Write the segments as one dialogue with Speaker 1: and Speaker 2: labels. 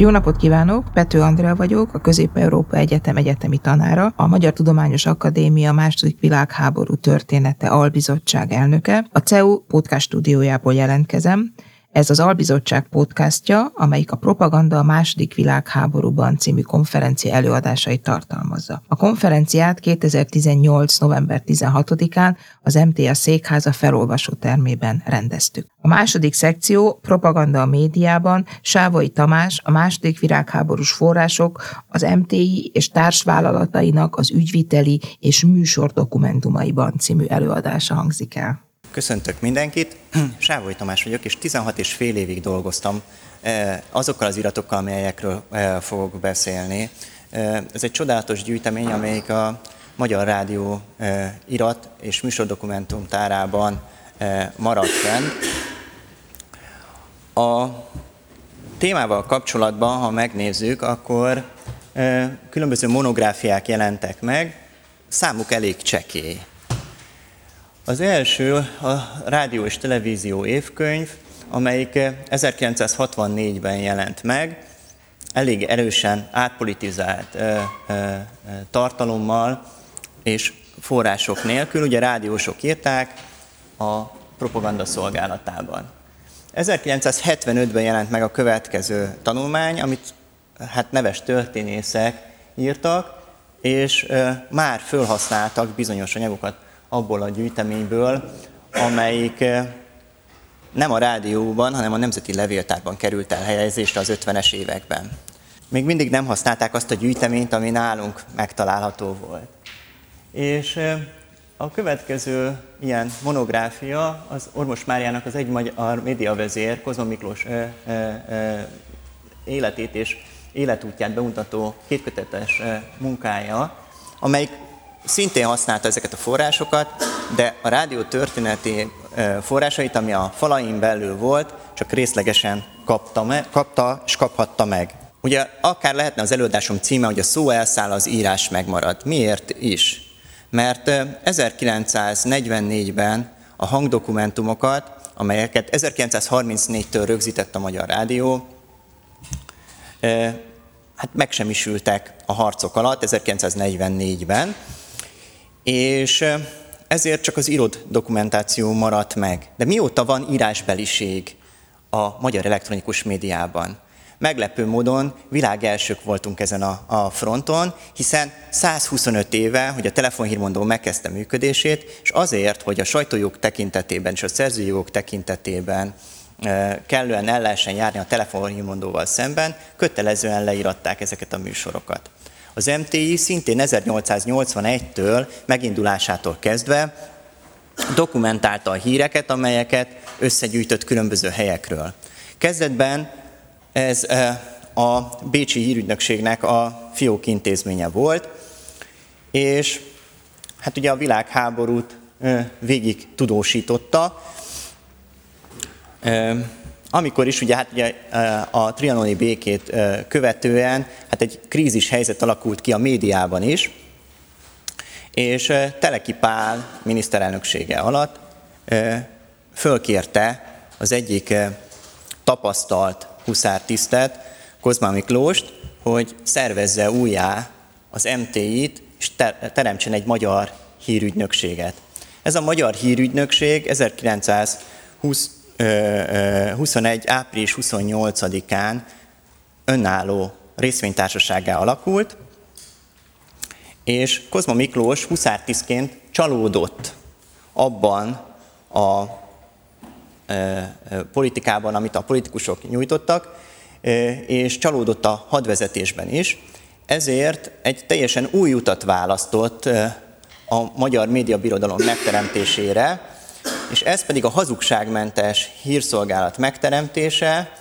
Speaker 1: Jó napot kívánok! Pető Andrea vagyok, a Közép-Európa Egyetem egyetemi tanára, a Magyar Tudományos Akadémia második világháború története albizottság elnöke. A CEU podcast stúdiójából jelentkezem, ez az Albizottság podcastja, amelyik a Propaganda a második világháborúban című konferencia előadásait tartalmazza. A konferenciát 2018. november 16-án az MTA székháza felolvasó termében rendeztük. A második szekció Propaganda a médiában Sávai Tamás a második világháborús források az MTI és társvállalatainak az ügyviteli és műsor dokumentumaiban című előadása hangzik el.
Speaker 2: Köszöntök mindenkit, Sávoly Tamás vagyok, és 16 és fél évig dolgoztam eh, azokkal az iratokkal, amelyekről eh, fogok beszélni. Eh, ez egy csodálatos gyűjtemény, amelyik a Magyar Rádió irat és műsordokumentum tárában maradt fenn. A témával kapcsolatban, ha megnézzük, akkor különböző monográfiák jelentek meg, számuk elég csekély. Az első a rádió és televízió évkönyv, amelyik 1964-ben jelent meg, elég erősen átpolitizált ö, ö, tartalommal és források nélkül, ugye rádiósok írták a propaganda szolgálatában. 1975-ben jelent meg a következő tanulmány, amit hát neves történészek írtak, és ö, már fölhasználtak bizonyos anyagokat abból a gyűjteményből, amelyik eh, nem a rádióban, hanem a Nemzeti Levéltárban került el helyezésre az 50-es években. Még mindig nem használták azt a gyűjteményt, ami nálunk megtalálható volt. És eh, a következő ilyen monográfia az Ormos Máriának az egy magyar médiavezér, Kozma Miklós ö, ö, ö, életét és életútját bemutató kétkötetes munkája, amelyik szintén használta ezeket a forrásokat, de a rádió történeti forrásait, ami a falain belül volt, csak részlegesen kapta, me, kapta és kaphatta meg. Ugye akár lehetne az előadásom címe, hogy a szó elszáll, az írás megmarad. Miért is? Mert 1944-ben a hangdokumentumokat, amelyeket 1934-től rögzített a Magyar Rádió, hát megsemmisültek a harcok alatt 1944-ben, és ezért csak az írott dokumentáció maradt meg. De mióta van írásbeliség a magyar elektronikus médiában? Meglepő módon világelsők voltunk ezen a, a fronton, hiszen 125 éve, hogy a telefonhírmondó megkezdte működését, és azért, hogy a sajtójog tekintetében és a szerzőjogok tekintetében kellően el lehessen járni a telefonhírmondóval szemben, kötelezően leíratták ezeket a műsorokat. Az MTI szintén 1881-től megindulásától kezdve dokumentálta a híreket, amelyeket összegyűjtött különböző helyekről. Kezdetben ez eh, a Bécsi hírügynökségnek a fiók intézménye volt, és hát ugye a világháborút eh, végig tudósította. Amikor is ugye, hát ugye a trianoni békét követően hát egy krízis helyzet alakult ki a médiában is, és Teleki Pál miniszterelnöksége alatt fölkérte az egyik tapasztalt huszártisztet, Kozma Miklóst, hogy szervezze újjá az MTI-t, és teremtsen egy magyar hírügynökséget. Ez a magyar hírügynökség 1920 21. április 28-án önálló részvénytársaságá alakult, és Kozma Miklós huszártisztként csalódott abban a politikában, amit a politikusok nyújtottak, és csalódott a hadvezetésben is. Ezért egy teljesen új utat választott a magyar médiabirodalom megteremtésére, és ez pedig a hazugságmentes hírszolgálat megteremtése,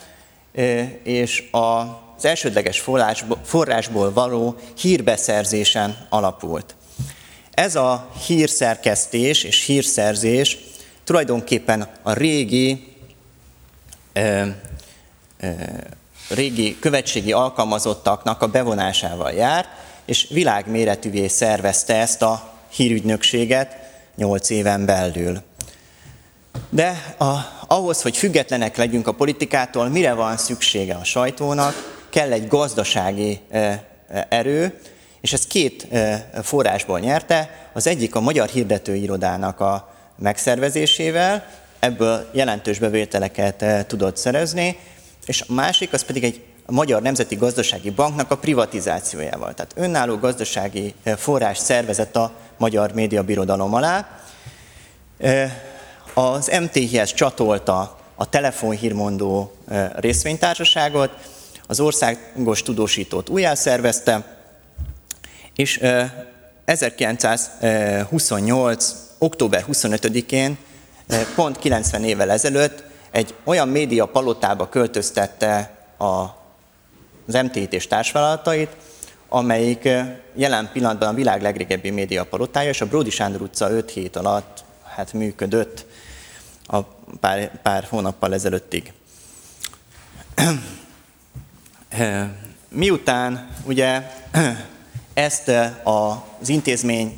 Speaker 2: és az elsődleges forrásból való hírbeszerzésen alapult. Ez a hírszerkesztés és hírszerzés tulajdonképpen a régi, régi követségi alkalmazottaknak a bevonásával jár, és világméretűvé szervezte ezt a hírügynökséget, 8 éven belül. De a, ahhoz, hogy függetlenek legyünk a politikától, mire van szüksége a sajtónak? Kell egy gazdasági erő, és ez két forrásból nyerte. Az egyik a Magyar Hirdetőirodának a megszervezésével, ebből jelentős bevételeket tudott szerezni, és a másik az pedig egy a Magyar Nemzeti Gazdasági Banknak a privatizációjával. Tehát önálló gazdasági forrás szervezett a Magyar Média Birodalom alá. Az MTH-hez csatolta a telefonhírmondó részvénytársaságot, az országos tudósítót újjászervezte, és 1928. október 25-én, pont 90 évvel ezelőtt egy olyan média palotába költöztette a, az MTT és társvállalatait, amelyik jelen pillanatban a világ legrégebbi média palotája, és a Bródi Sándor utca 5 hét alatt hát működött a pár, pár hónappal ezelőttig. Miután ugye ezt az intézmény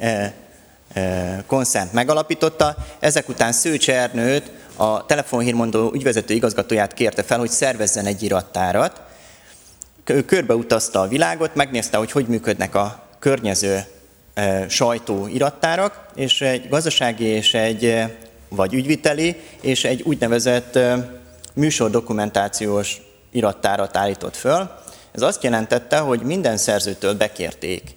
Speaker 2: konszent megalapította, ezek után Szőcs Ernőt, a telefonhírmondó ügyvezető igazgatóját kérte fel, hogy szervezzen egy irattárat. Ő körbeutazta a világot, megnézte, hogy hogy működnek a környező sajtó irattárak, és egy gazdasági és egy vagy ügyviteli, és egy úgynevezett műsordokumentációs irattárat állított föl. Ez azt jelentette, hogy minden szerzőtől bekérték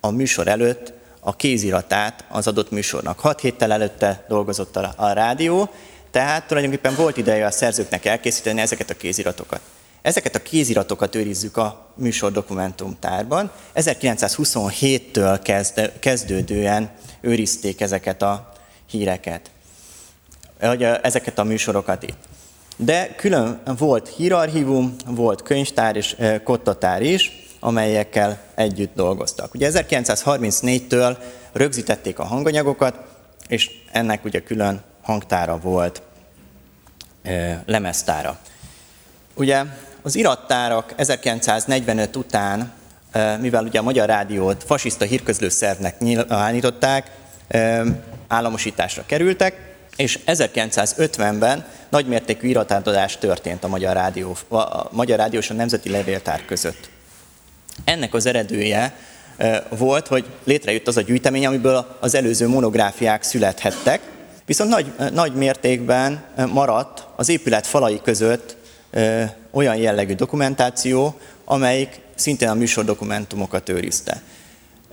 Speaker 2: a műsor előtt a kéziratát az adott műsornak. Hat héttel előtte dolgozott a, a rádió, tehát tulajdonképpen volt ideje a szerzőknek elkészíteni ezeket a kéziratokat. Ezeket a kéziratokat őrizzük a műsor dokumentumtárban. 1927-től kezd, kezdődően őrizték ezeket a híreket, ezeket a műsorokat itt. De külön volt hírarchívum, volt könyvtár és kottatár is, amelyekkel együtt dolgoztak. Ugye 1934-től rögzítették a hanganyagokat, és ennek ugye külön hangtára volt, lemeztára. Ugye az irattárak 1945 után, mivel ugye a Magyar Rádiót fasiszta hírközlő szervnek nyilvánították, államosításra kerültek, és 1950-ben nagymértékű iratátadás történt a Magyar Rádió, a Magyar Rádió és a Nemzeti Levéltár között. Ennek az eredője volt, hogy létrejött az a gyűjtemény, amiből az előző monográfiák születhettek, viszont nagy, nagy mértékben maradt az épület falai között olyan jellegű dokumentáció, amelyik szintén a műsor dokumentumokat őrizte.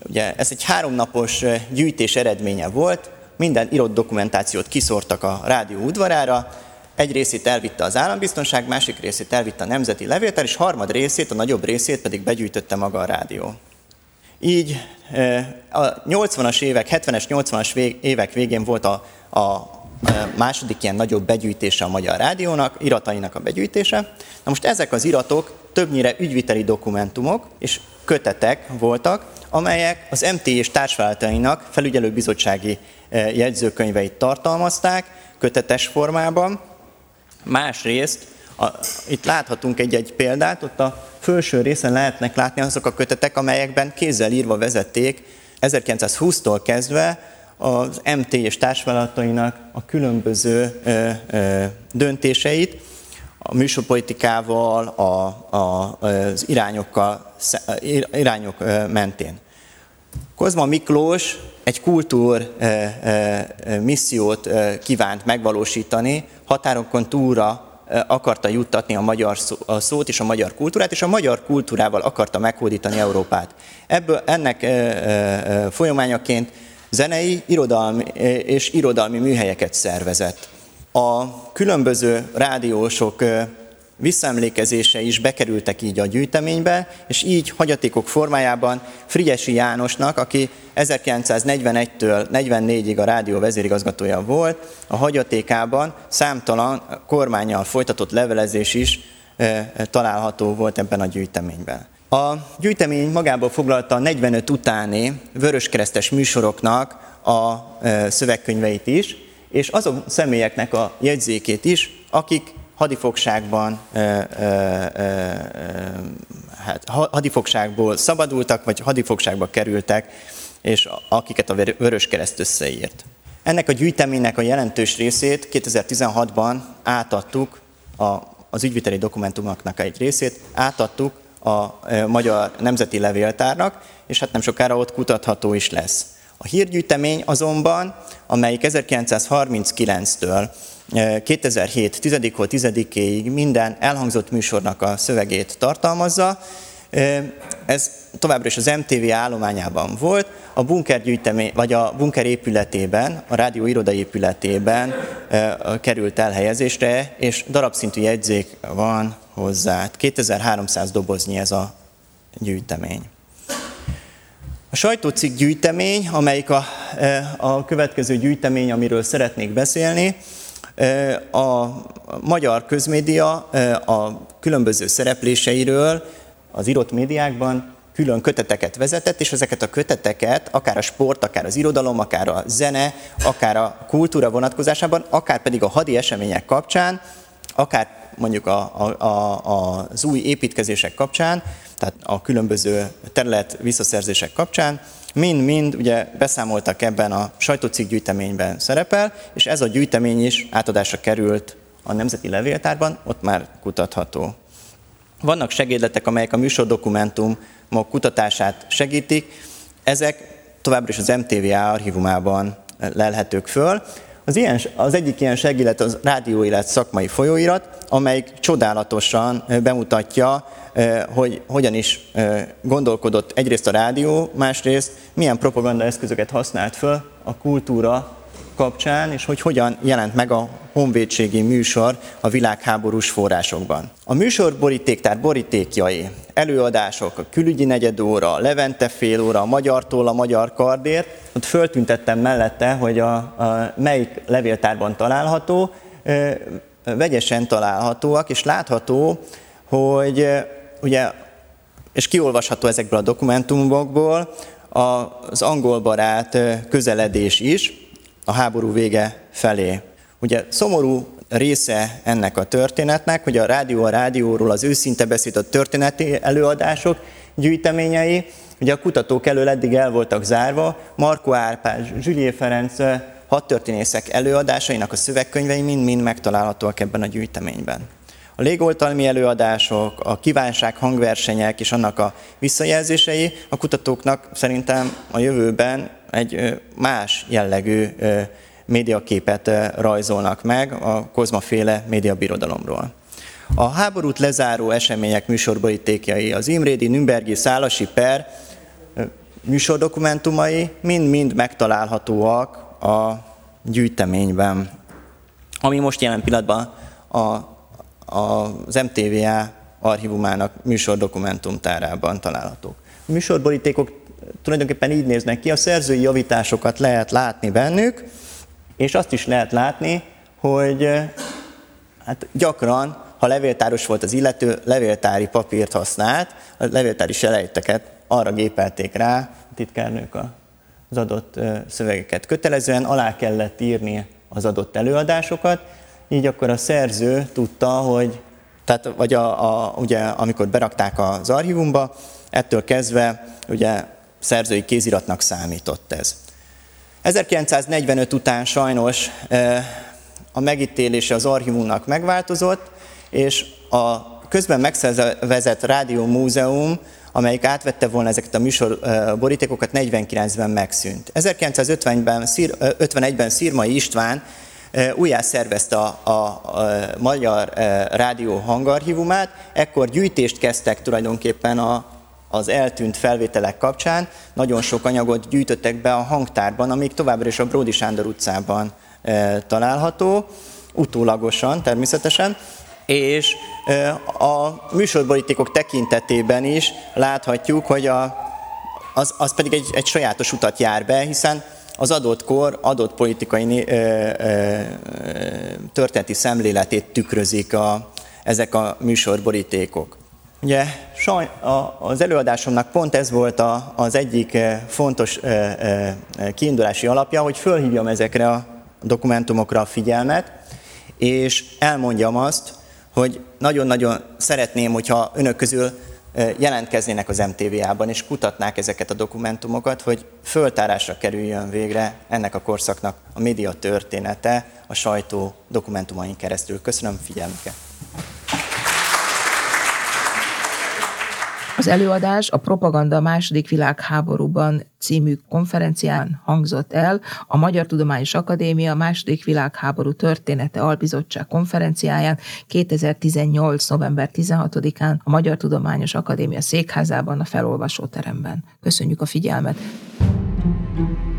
Speaker 2: Ugye ez egy háromnapos gyűjtés eredménye volt, minden írott dokumentációt kiszórtak a rádió udvarára, egy részét elvitte az állambiztonság, másik részét elvitte a nemzeti levéltár, és harmad részét, a nagyobb részét pedig begyűjtötte maga a rádió. Így a 80-as évek, 70-es, 80-as évek végén volt a, a második ilyen nagyobb begyűjtése a Magyar Rádiónak, iratainak a begyűjtése. Na most ezek az iratok többnyire ügyviteli dokumentumok és kötetek voltak, amelyek az MT és társvállalatainak felügyelőbizottsági jegyzőkönyveit tartalmazták, kötetes formában. Másrészt, a, itt láthatunk egy-egy példát, ott a felső részen lehetnek látni azok a kötetek, amelyekben kézzel írva vezették 1920-tól kezdve az MT és társvállalatainak a különböző ö, ö, döntéseit, a műsorpolitikával, a, a, az irányokkal, irányok mentén. Kozma Miklós egy kultúr missziót kívánt megvalósítani, határokon túlra akarta juttatni a magyar szót és a magyar kultúrát, és a magyar kultúrával akarta meghódítani Európát. Ebből ennek folyamányaként zenei, irodalmi és irodalmi műhelyeket szervezett. A különböző rádiósok visszaemlékezése is bekerültek így a gyűjteménybe, és így hagyatékok formájában Frigyesi Jánosnak, aki 1941-től 44-ig a rádió vezérigazgatója volt, a hagyatékában számtalan kormányjal folytatott levelezés is található volt ebben a gyűjteményben. A gyűjtemény magából foglalta a 45 utáni vöröskeresztes műsoroknak a szövegkönyveit is, és azok személyeknek a jegyzékét is, akik hadifogságban, hát hadifogságból szabadultak, vagy hadifogságba kerültek, és akiket a Vörös Kereszt összeírt. Ennek a gyűjteménynek a jelentős részét 2016-ban átadtuk, a, az ügyviteli dokumentumoknak egy részét átadtuk a Magyar Nemzeti Levéltárnak, és hát nem sokára ott kutatható is lesz. A hírgyűjtemény azonban, amelyik 1939-től 2007. 10. 10-ig minden elhangzott műsornak a szövegét tartalmazza, ez továbbra is az MTV állományában volt, a bunker gyűjtemény, vagy a bunker épületében, a rádió irodai épületében került elhelyezésre, és darabszintű jegyzék van hozzá. 2300 doboznyi ez a gyűjtemény. A sajtócikk gyűjtemény, amelyik a, a következő gyűjtemény, amiről szeretnék beszélni, a magyar közmédia a különböző szerepléseiről az írott médiákban külön köteteket vezetett, és ezeket a köteteket akár a sport, akár az irodalom, akár a zene, akár a kultúra vonatkozásában, akár pedig a hadi események kapcsán, akár mondjuk a, a, a, az új építkezések kapcsán, tehát a különböző terület visszaszerzések kapcsán, mind-mind ugye beszámoltak ebben a sajtócikk gyűjteményben szerepel, és ez a gyűjtemény is átadásra került a Nemzeti Levéltárban, ott már kutatható. Vannak segédletek, amelyek a műsordokumentumok kutatását segítik, ezek továbbra is az MTVA archívumában lelhetők föl. Az, ilyen, az egyik ilyen segélet az rádióélet szakmai folyóirat, amelyik csodálatosan bemutatja, hogy hogyan is gondolkodott egyrészt a rádió, másrészt milyen propaganda eszközöket használt föl a kultúra kapcsán, és hogy hogyan jelent meg a honvédségi műsor a világháborús forrásokban. A műsor borítéktár borítékjai, előadások, a külügyi negyedóra, a Levente fél óra, a magyartól a magyar kardért, ott föltüntettem mellette, hogy a, a melyik levéltárban található, vegyesen találhatóak, és látható, hogy ugye, és kiolvasható ezekből a dokumentumokból, az angol barát közeledés is, a háború vége felé. Ugye szomorú része ennek a történetnek, hogy a rádió a rádióról az őszinte beszéd a történeti előadások gyűjteményei, ugye a kutatók elől eddig el voltak zárva, Marko Árpád, Zsülié Ferenc hat történészek előadásainak a szövegkönyvei mind-mind megtalálhatóak ebben a gyűjteményben. A légoltalmi előadások, a kívánság hangversenyek és annak a visszajelzései a kutatóknak szerintem a jövőben egy más jellegű médiaképet rajzolnak meg a kozmaféle médiabirodalomról. A háborút lezáró események műsorborítékjai, az Imrédi, Nürnbergi, Szálasi per műsordokumentumai mind-mind megtalálhatóak a gyűjteményben, ami most jelen pillanatban a, az MTVA archívumának műsordokumentumtárában találhatók. A műsorborítékok tulajdonképpen így néznek ki, a szerzői javításokat lehet látni bennük, és azt is lehet látni, hogy hát gyakran, ha levéltáros volt az illető, levéltári papírt használt, a levéltári selejteket arra gépelték rá a titkárnők az adott szövegeket. Kötelezően alá kellett írni az adott előadásokat, így akkor a szerző tudta, hogy tehát, vagy a, a, ugye, amikor berakták az archívumba, ettől kezdve ugye szerzői kéziratnak számított ez. 1945 után sajnos a megítélése az archívumnak megváltozott, és a közben megszervezett Rádió Múzeum, amelyik átvette volna ezeket a műsorborítékokat, 49-ben megszűnt. 1951-ben, 51-ben Szirmai István újjá szervezte a, a, a Magyar Rádió hangarchívumát, ekkor gyűjtést kezdtek tulajdonképpen a, az eltűnt felvételek kapcsán. Nagyon sok anyagot gyűjtöttek be a hangtárban, amik továbbra is a Bródi Sándor utcában e, található, utólagosan természetesen, és e, a műsorborítékok tekintetében is láthatjuk, hogy a, az, az pedig egy, egy sajátos utat jár be, hiszen az adott kor adott politikai történeti szemléletét tükrözik a, ezek a műsorborítékok. Ugye saj, a, az előadásomnak pont ez volt a, az egyik fontos e, e, kiindulási alapja, hogy fölhívjam ezekre a dokumentumokra a figyelmet, és elmondjam azt, hogy nagyon-nagyon szeretném, hogyha önök közül jelentkeznének az MTVA-ban, és kutatnák ezeket a dokumentumokat, hogy föltárásra kerüljön végre ennek a korszaknak a média története a sajtó dokumentumain keresztül. Köszönöm figyelmüket!
Speaker 1: Az előadás a Propaganda második világháborúban című konferencián hangzott el a Magyar Tudományos Akadémia második világháború története albizottság konferenciáján 2018. november 16-án a Magyar Tudományos Akadémia székházában a felolvasóteremben. Köszönjük a figyelmet! thank you